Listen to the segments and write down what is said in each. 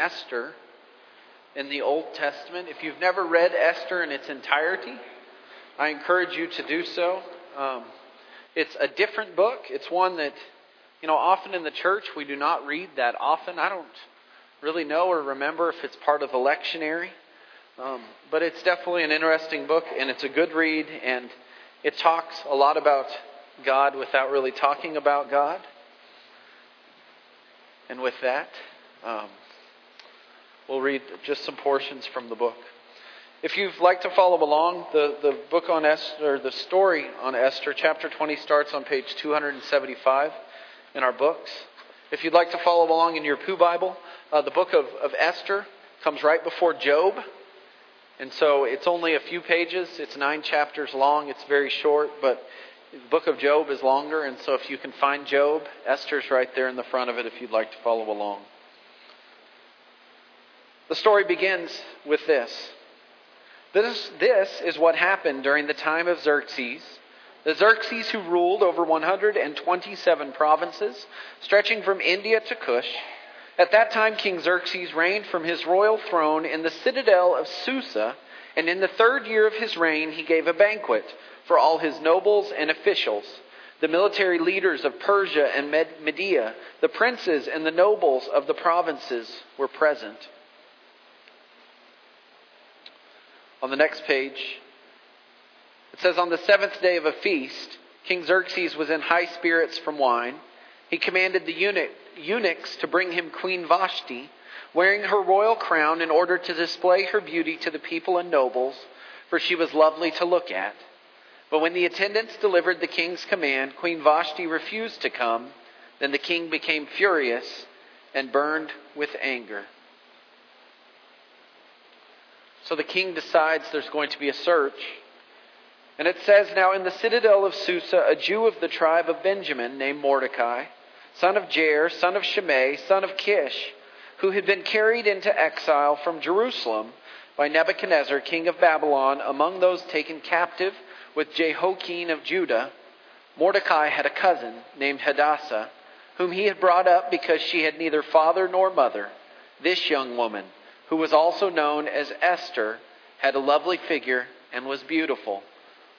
Esther in the Old Testament. If you've never read Esther in its entirety, I encourage you to do so. Um, it's a different book. It's one that, you know, often in the church we do not read that often. I don't really know or remember if it's part of the lectionary, um, but it's definitely an interesting book and it's a good read and it talks a lot about God without really talking about God. And with that, um, we'll read just some portions from the book. If you'd like to follow along, the, the book on Esther, the story on Esther, chapter 20 starts on page 275 in our books. If you'd like to follow along in your Pew Bible, uh, the book of, of Esther comes right before Job. And so it's only a few pages. It's nine chapters long. It's very short, but the book of Job is longer, and so if you can find Job, Esther's right there in the front of it if you'd like to follow along. The story begins with this. This, this is what happened during the time of Xerxes, the Xerxes who ruled over 127 provinces, stretching from India to Cush. At that time, King Xerxes reigned from his royal throne in the citadel of Susa, and in the third year of his reign, he gave a banquet for all his nobles and officials, the military leaders of Persia and Media, the princes and the nobles of the provinces were present. On the next page, it says, On the seventh day of a feast, King Xerxes was in high spirits from wine. He commanded the eunuchs to bring him Queen Vashti, wearing her royal crown in order to display her beauty to the people and nobles, for she was lovely to look at. But when the attendants delivered the king's command, Queen Vashti refused to come. Then the king became furious and burned with anger. So the king decides there's going to be a search. And it says, Now in the citadel of Susa, a Jew of the tribe of Benjamin named Mordecai, son of Jair, son of Shimei, son of Kish, who had been carried into exile from Jerusalem by Nebuchadnezzar, king of Babylon, among those taken captive with Jehoiachin of Judah, Mordecai had a cousin named Hadassah, whom he had brought up because she had neither father nor mother. This young woman, who was also known as Esther, had a lovely figure and was beautiful.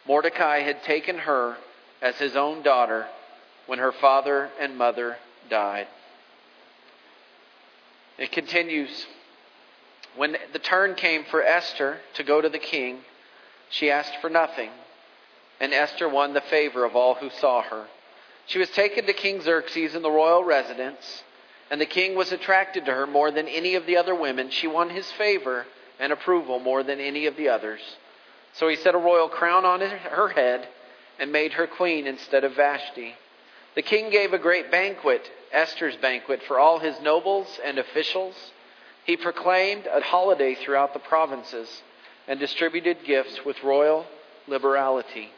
Mordecai had taken her as his own daughter when her father and mother died. It continues. When the turn came for Esther to go to the king, she asked for nothing and Esther won the favor of all who saw her. She was taken to King Xerxes in the royal residence, and the king was attracted to her more than any of the other women. She won his favor and approval more than any of the others. So he set a royal crown on her head and made her queen instead of Vashti. The king gave a great banquet, Esther's banquet, for all his nobles and officials. He proclaimed a holiday throughout the provinces and distributed gifts with royal liberality.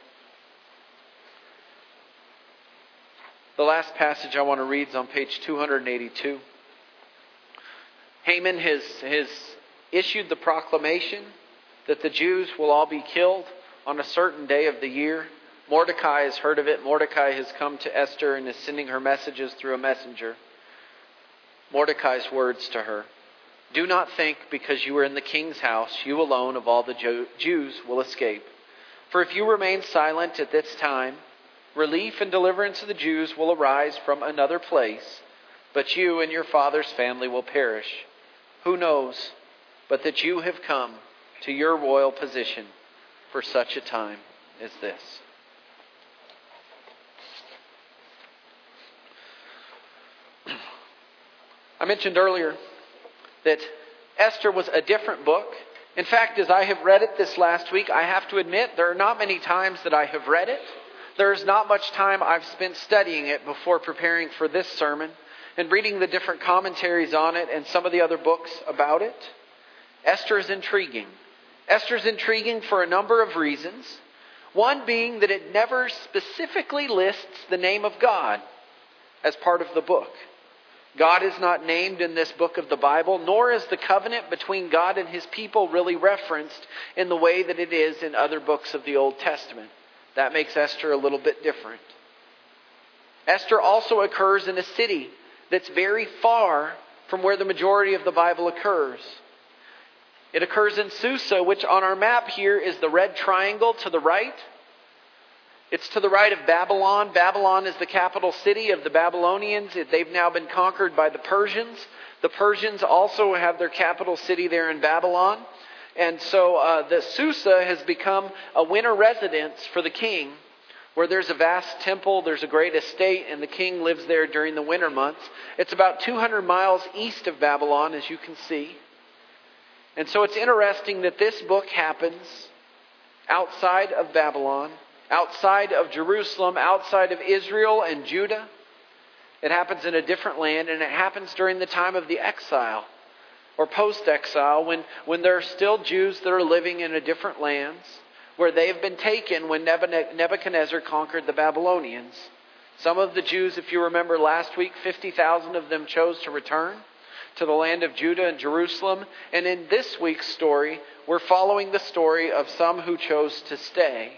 The last passage I want to read is on page 282. Haman has, has issued the proclamation that the Jews will all be killed on a certain day of the year. Mordecai has heard of it. Mordecai has come to Esther and is sending her messages through a messenger. Mordecai's words to her Do not think because you are in the king's house, you alone of all the Jews will escape. For if you remain silent at this time, Relief and deliverance of the Jews will arise from another place, but you and your father's family will perish. Who knows but that you have come to your royal position for such a time as this? I mentioned earlier that Esther was a different book. In fact, as I have read it this last week, I have to admit there are not many times that I have read it there's not much time I've spent studying it before preparing for this sermon and reading the different commentaries on it and some of the other books about it. Esther is intriguing. Esther is intriguing for a number of reasons. One being that it never specifically lists the name of God as part of the book. God is not named in this book of the Bible, nor is the covenant between God and his people really referenced in the way that it is in other books of the Old Testament. That makes Esther a little bit different. Esther also occurs in a city that's very far from where the majority of the Bible occurs. It occurs in Susa, which on our map here is the red triangle to the right. It's to the right of Babylon. Babylon is the capital city of the Babylonians. They've now been conquered by the Persians. The Persians also have their capital city there in Babylon. And so uh, the Susa has become a winter residence for the king, where there's a vast temple, there's a great estate, and the king lives there during the winter months. It's about 200 miles east of Babylon, as you can see. And so it's interesting that this book happens outside of Babylon, outside of Jerusalem, outside of Israel and Judah. It happens in a different land, and it happens during the time of the exile or post exile when, when there are still Jews that are living in a different lands where they have been taken when Nebuchadnezzar conquered the Babylonians. Some of the Jews, if you remember last week, 50,000 of them chose to return to the land of Judah and Jerusalem. And in this week's story, we're following the story of some who chose to stay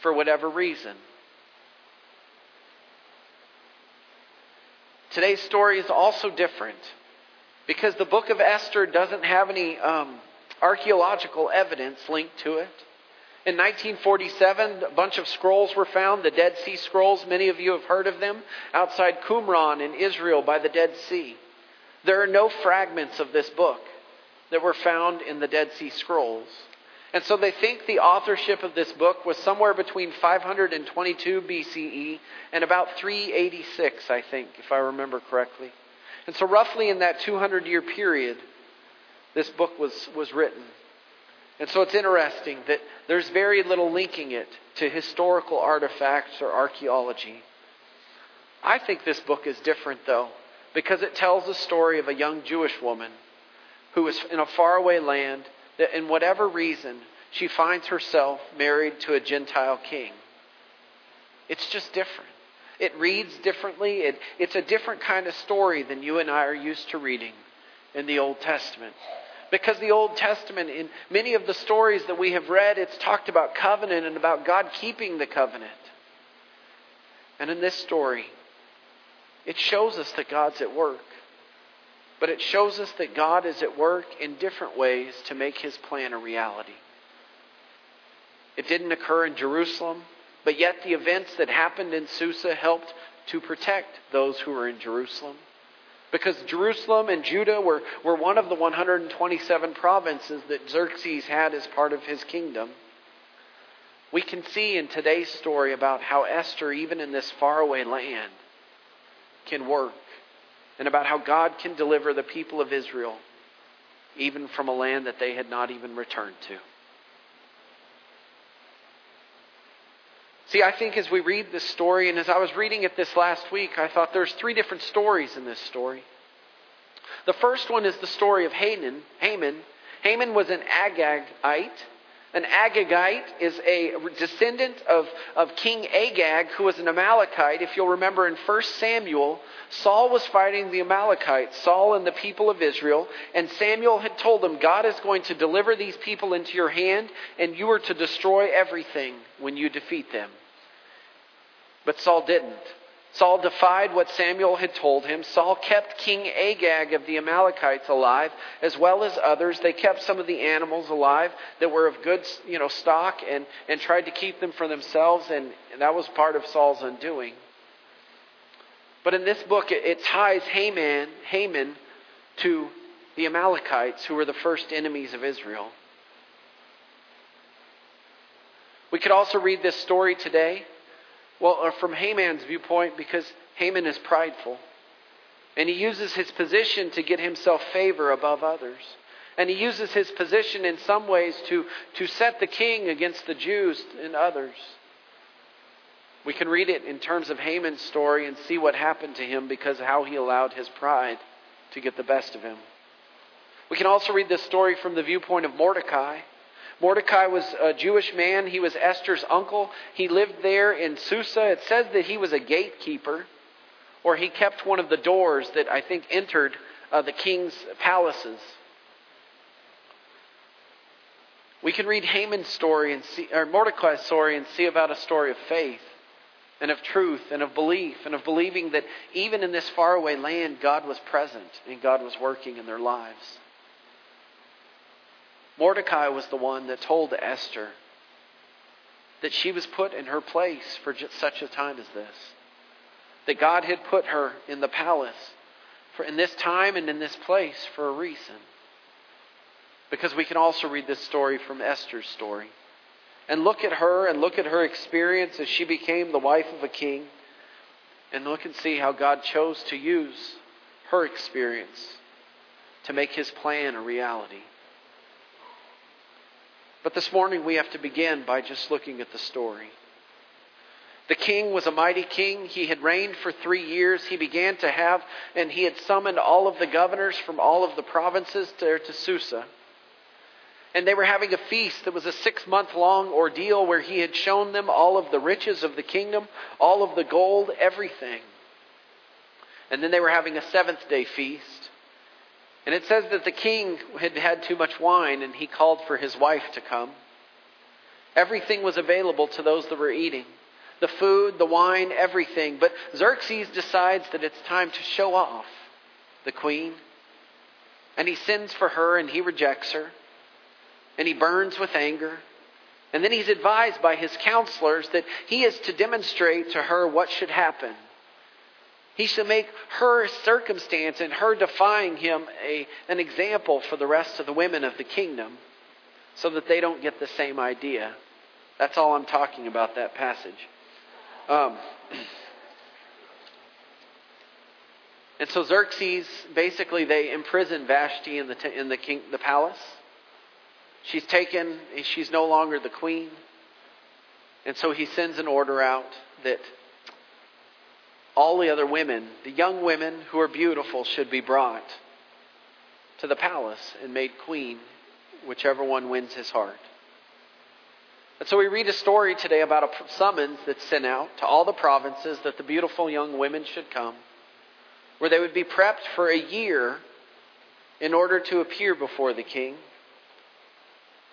for whatever reason. Today's story is also different because the book of Esther doesn't have any um, archaeological evidence linked to it. In 1947, a bunch of scrolls were found, the Dead Sea Scrolls. Many of you have heard of them, outside Qumran in Israel by the Dead Sea. There are no fragments of this book that were found in the Dead Sea Scrolls. And so they think the authorship of this book was somewhere between 522 BCE and about 386, I think, if I remember correctly. And so, roughly in that 200 year period, this book was, was written. And so it's interesting that there's very little linking it to historical artifacts or archaeology. I think this book is different, though because it tells the story of a young Jewish woman who is in a faraway land that, in whatever reason, she finds herself married to a Gentile king. It's just different. It reads differently. It, it's a different kind of story than you and I are used to reading in the Old Testament. Because the Old Testament, in many of the stories that we have read, it's talked about covenant and about God keeping the covenant. And in this story, it shows us that God's at work. But it shows us that God is at work in different ways to make his plan a reality. It didn't occur in Jerusalem, but yet the events that happened in Susa helped to protect those who were in Jerusalem. Because Jerusalem and Judah were, were one of the 127 provinces that Xerxes had as part of his kingdom. We can see in today's story about how Esther, even in this faraway land, can work and about how God can deliver the people of Israel even from a land that they had not even returned to. See, I think as we read this story, and as I was reading it this last week, I thought there's three different stories in this story. The first one is the story of Haman. Haman, Haman was an Agagite, an Agagite is a descendant of, of King Agag, who was an Amalekite. If you'll remember in 1 Samuel, Saul was fighting the Amalekites, Saul and the people of Israel, and Samuel had told them, God is going to deliver these people into your hand, and you are to destroy everything when you defeat them. But Saul didn't. Saul defied what Samuel had told him. Saul kept King Agag of the Amalekites alive, as well as others. They kept some of the animals alive that were of good you know, stock and, and tried to keep them for themselves, and, that was part of Saul's undoing. But in this book, it, it ties Haman, Haman to the Amalekites, who were the first enemies of Israel. We could also read this story today well, or from Haman's viewpoint, because Haman is prideful. And he uses his position to get himself favor above others. And he uses his position in some ways to, to set the king against the Jews and others. We can read it in terms of Haman's story and see what happened to him because how he allowed his pride to get the best of him. We can also read this story from the viewpoint of Mordecai. Mordecai was a Jewish man. He was Esther's uncle. He lived there in Susa. It says that he was a gatekeeper, or he kept one of the doors that I think entered uh, the king's palaces. We can read Haman's story and see, or Mordecai's story and see about a story of faith. and of truth and of belief and of believing that even in this faraway land, God was present and God was working in their lives. Mordecai was the one that told Esther that she was put in her place for just such a time as this. That God had put her in the palace for in this time and in this place for a reason. Because we can also read this story from Esther's story. And look at her and look at her experience as she became the wife of a king. And look and see how God chose to use her experience to make his plan a reality. But this morning we have to begin by just looking at the story. The king was a mighty king. He had reigned for three years. He began to have, and he had summoned all of the governors from all of the provinces there to Susa. And they were having a feast that was a six month long ordeal where he had shown them all of the riches of the kingdom, all of the gold, everything. And then they were having a seventh day feast. And it says that the king had had too much wine and he called for his wife to come. Everything was available to those that were eating the food, the wine, everything. But Xerxes decides that it's time to show off the queen. And he sends for her and he rejects her. And he burns with anger. And then he's advised by his counselors that he is to demonstrate to her what should happen. He should make her circumstance and her defying him a, an example for the rest of the women of the kingdom so that they don't get the same idea. That's all I'm talking about, that passage. Um, and so Xerxes, basically, they imprison Vashti in the, in the, king, the palace. She's taken, she's no longer the queen. And so he sends an order out that all the other women, the young women who are beautiful, should be brought to the palace and made queen, whichever one wins his heart. And so we read a story today about a summons that's sent out to all the provinces that the beautiful young women should come, where they would be prepped for a year in order to appear before the king.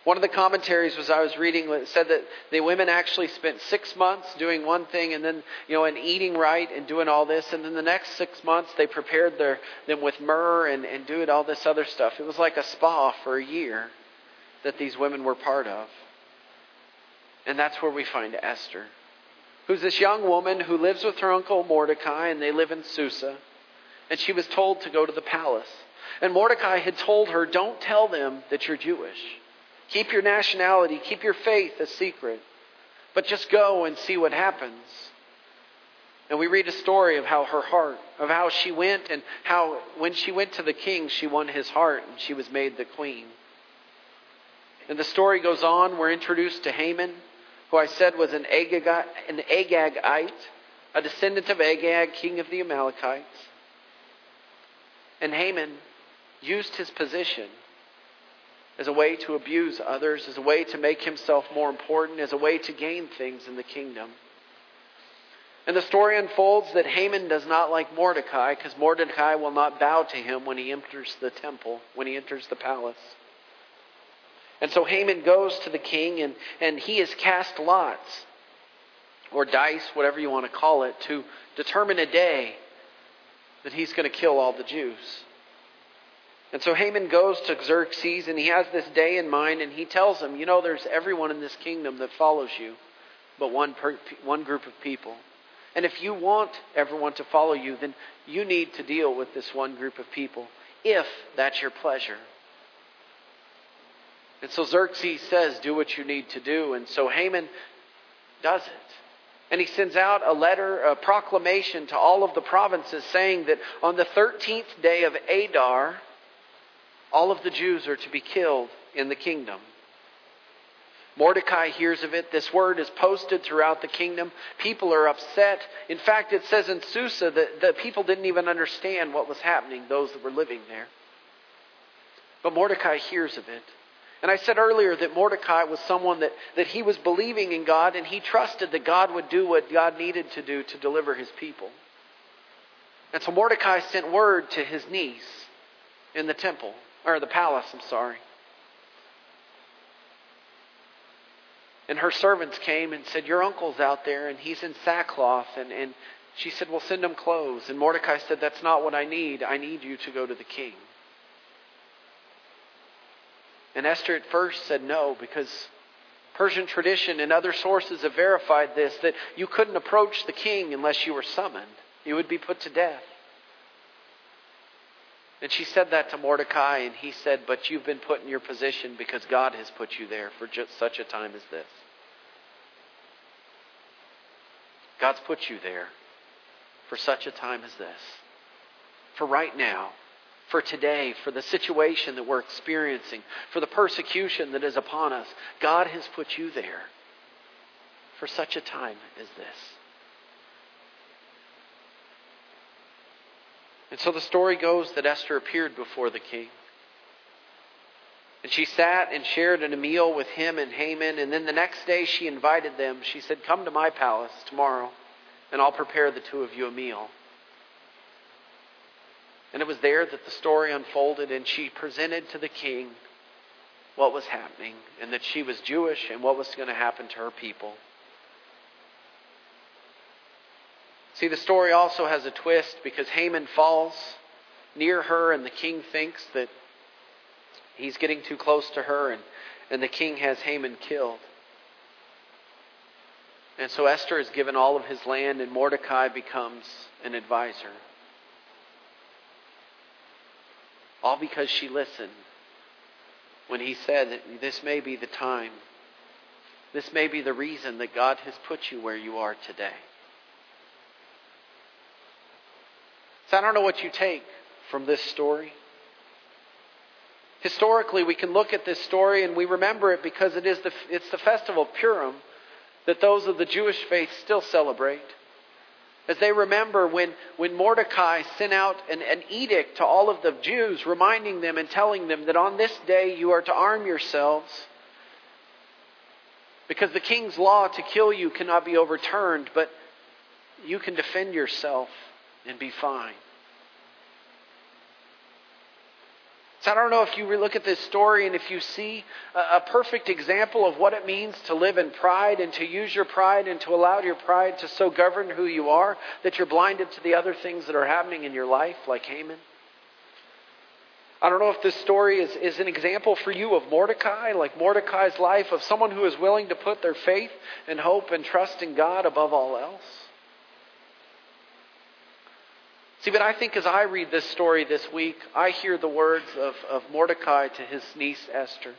One of the commentaries was I was reading said that the women actually spent six months doing one thing and then, you know, and eating right and doing all this. And then the next six months they prepared their, them with myrrh and, and doing all this other stuff. It was like a spa for a year that these women were part of. And that's where we find Esther, who's this young woman who lives with her uncle Mordecai, and they live in Susa. And she was told to go to the palace. And Mordecai had told her, Don't tell them that you're Jewish. Keep your nationality, keep your faith a secret. But just go and see what happens. And we read a story of how her heart, of how she went, and how when she went to the king, she won his heart and she was made the queen. And the story goes on. We're introduced to Haman, who I said was an, Agag, an Agagite, a descendant of Agag, king of the Amalekites. And Haman used his position as a way to abuse others, as a way to make himself more important, as a way to gain things in the kingdom. And the story unfolds that Haman does not like Mordecai because Mordecai will not bow to him when he enters the temple, when he enters the palace. And so Haman goes to the king and, and he has cast lots or dice, whatever you want to call it, to determine a day that he's going to kill all the Jews. And so Haman goes to Xerxes and he has this day in mind and he tells him, You know, there's everyone in this kingdom that follows you, but one, per, one group of people. And if you want everyone to follow you, then you need to deal with this one group of people, if that's your pleasure. And so Xerxes says, Do what you need to do. And so Haman does it. And he sends out a letter, a proclamation to all of the provinces saying that on the 13th day of Adar, all of the Jews are to be killed in the kingdom. Mordecai hears of it. This word is posted throughout the kingdom. People are upset. In fact, it says in Susa that the people didn't even understand what was happening, those that were living there. But Mordecai hears of it. And I said earlier that Mordecai was someone that, that he was believing in God and he trusted that God would do what God needed to do to deliver his people. And so Mordecai sent word to his niece in the temple, or the palace, I'm sorry. And her servants came and said, Your uncle's out there and he's in sackcloth. And, and she said, Well, send him clothes. And Mordecai said, That's not what I need. I need you to go to the king. And Esther at first said no because Persian tradition and other sources have verified this that you couldn't approach the king unless you were summoned. You would be put to death. And she said that to Mordecai, and he said, But you've been put in your position because God has put you there for just such a time as this. God's put you there for such a time as this. For right now, for today, for the situation that we're experiencing, for the persecution that is upon us. God has put you there for such a time as this. And so the story goes that Esther appeared before the king. And she sat and shared in a meal with him and Haman. And then the next day she invited them. She said, Come to my palace tomorrow, and I'll prepare the two of you a meal. And it was there that the story unfolded, and she presented to the king what was happening, and that she was Jewish and what was going to happen to her people. See, the story also has a twist because Haman falls near her, and the king thinks that he's getting too close to her, and, and the king has Haman killed. And so Esther is given all of his land, and Mordecai becomes an advisor. All because she listened when he said that this may be the time, this may be the reason that God has put you where you are today. So I don't know what you take from this story. Historically, we can look at this story and we remember it because it is the, it's the festival of Purim that those of the Jewish faith still celebrate. As they remember when, when Mordecai sent out an, an edict to all of the Jews, reminding them and telling them that on this day you are to arm yourselves because the king's law to kill you cannot be overturned, but you can defend yourself and be fine. So I don't know if you look at this story and if you see a, perfect example of what it means to live in pride and to use your pride and to allow your pride to so govern who you are that you're blinded to the other things that are happening in your life, like Haman. I don't know if this story is, is an example for you of Mordecai, like Mordecai's life, of someone who is willing to put their faith and hope and trust in God above all else. See, but I think as I read this story this week, I hear the words of, of Mordecai to his niece Esther.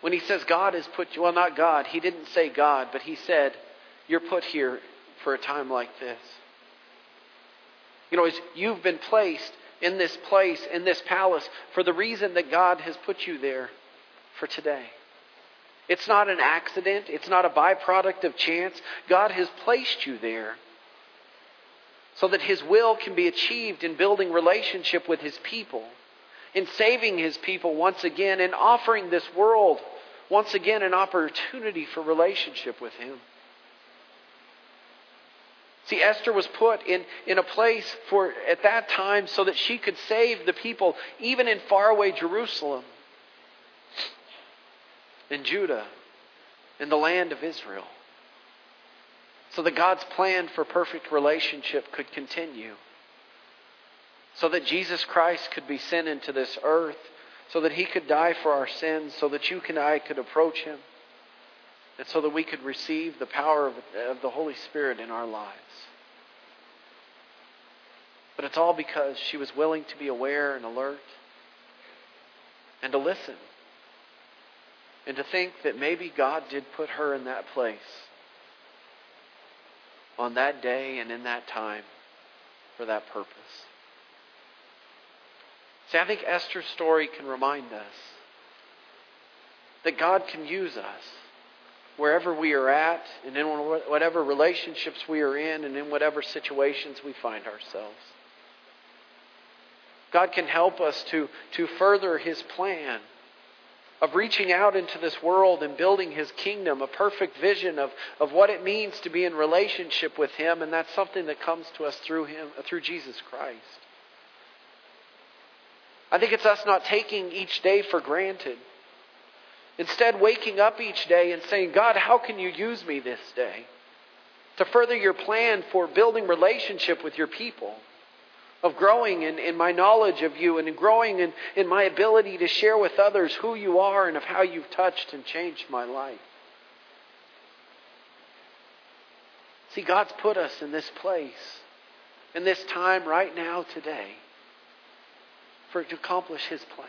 When he says, God has put you, well, not God, he didn't say God, but he said, You're put here for a time like this. You know, you've been placed in this place, in this palace, for the reason that God has put you there for today. It's not an accident, it's not a byproduct of chance. God has placed you there so that his will can be achieved in building relationship with his people, in saving his people once again, and offering this world once again an opportunity for relationship with him. See, Esther was put in, in a place for at that time so that she could save the people, even in faraway Jerusalem, in Judah, in the land of Israel so that God's plan for perfect relationship could continue. So that Jesus Christ could be sent into this earth, so that he could die for our sins, so that you and I could approach him, and so that we could receive the power of, of the Holy Spirit in our lives. But it's all because she was willing to be aware and alert and to listen and to think that maybe God did put her in that place on that day and in that time for that purpose. See, I think Esther's story can remind us that God can use us wherever we are at and in whatever relationships we are in and in whatever situations we find ourselves. God can help us to, to further His plan of reaching out into this world and building his kingdom, a perfect vision of, of what it means to be in relationship with him, and that's something that comes to us through him, uh, through Jesus Christ. I think it's us not taking each day for granted. Instead, waking up each day and saying, God, how can you use me this day? To further your plan for building relationship with your people, of growing in, in my knowledge of you and growing in, in my ability to share with others who you are and of how you've touched and changed my life. See, God's put us in this place, in this time right now, today, for to accomplish His plan.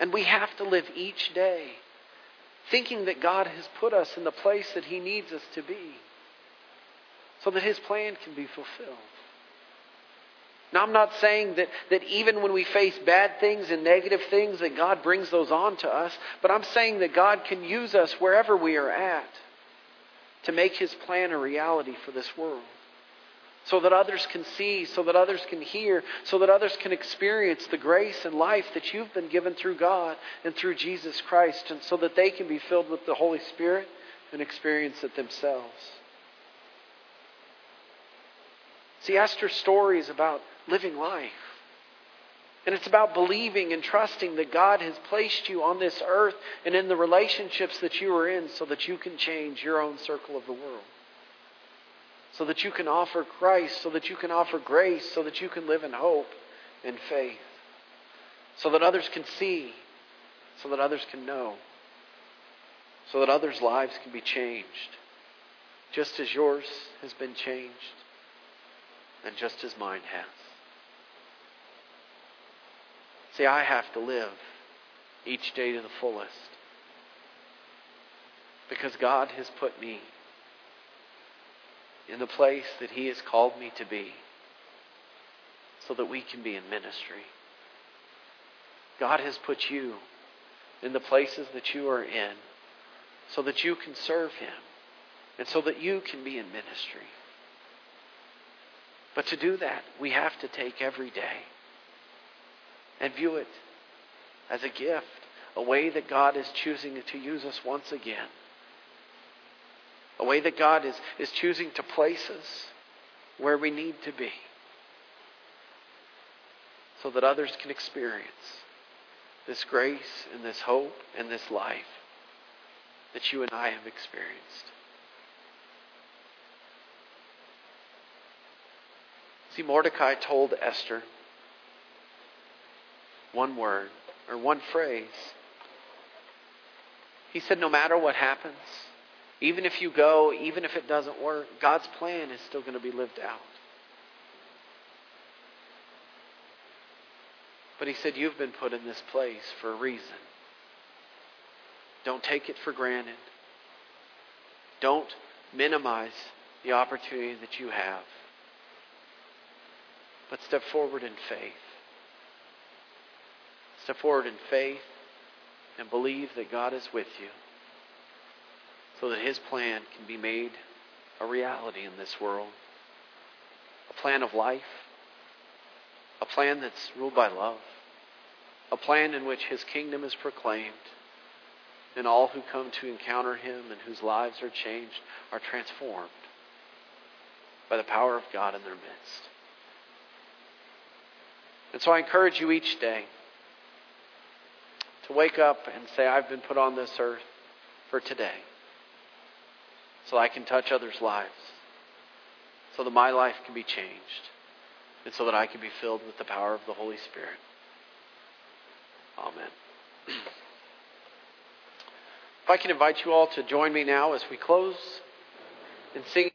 And we have to live each day thinking that God has put us in the place that He needs us to be so that His plan can be fulfilled. Now, I'm not saying that, that even when we face bad things and negative things, that God brings those on to us, but I'm saying that God can use us wherever we are at to make His plan a reality for this world. So that others can see, so that others can hear, so that others can experience the grace and life that you've been given through God and through Jesus Christ, and so that they can be filled with the Holy Spirit and experience it themselves. See, Esther's story is about living life. And it's about believing and trusting that God has placed you on this earth and in the relationships that you are in so that you can change your own circle of the world. So that you can offer Christ, so that you can offer grace, so that you can live in hope and faith. So that others can see, so that others can know, so that others' lives can be changed, just as yours has been changed, and just as mine has. See, I have to live each day to the fullest because God has put me in the place that He has called me to be so that we can be in ministry. God has put you in the places that you are in so that you can serve Him and so that you can be in ministry. But to do that, we have to take every day and view it as a gift, a way that God is choosing to use us once again, a way that God is, is choosing to place us where we need to be so that others can experience this grace and this hope and this life that you and I have experienced. See, Mordecai told Esther, one word or one phrase. He said, No matter what happens, even if you go, even if it doesn't work, God's plan is still going to be lived out. But he said, You've been put in this place for a reason. Don't take it for granted. Don't minimize the opportunity that you have. But step forward in faith. Step forward in faith and believe that God is with you so that His plan can be made a reality in this world. A plan of life, a plan that's ruled by love, a plan in which His kingdom is proclaimed, and all who come to encounter Him and whose lives are changed are transformed by the power of God in their midst. And so I encourage you each day to wake up and say, I've been put on this earth for today so I can touch others' lives, so that my life can be changed, and so that I can be filled with the power of the Holy Spirit. Amen. If I can invite you all to join me now as we close and singing.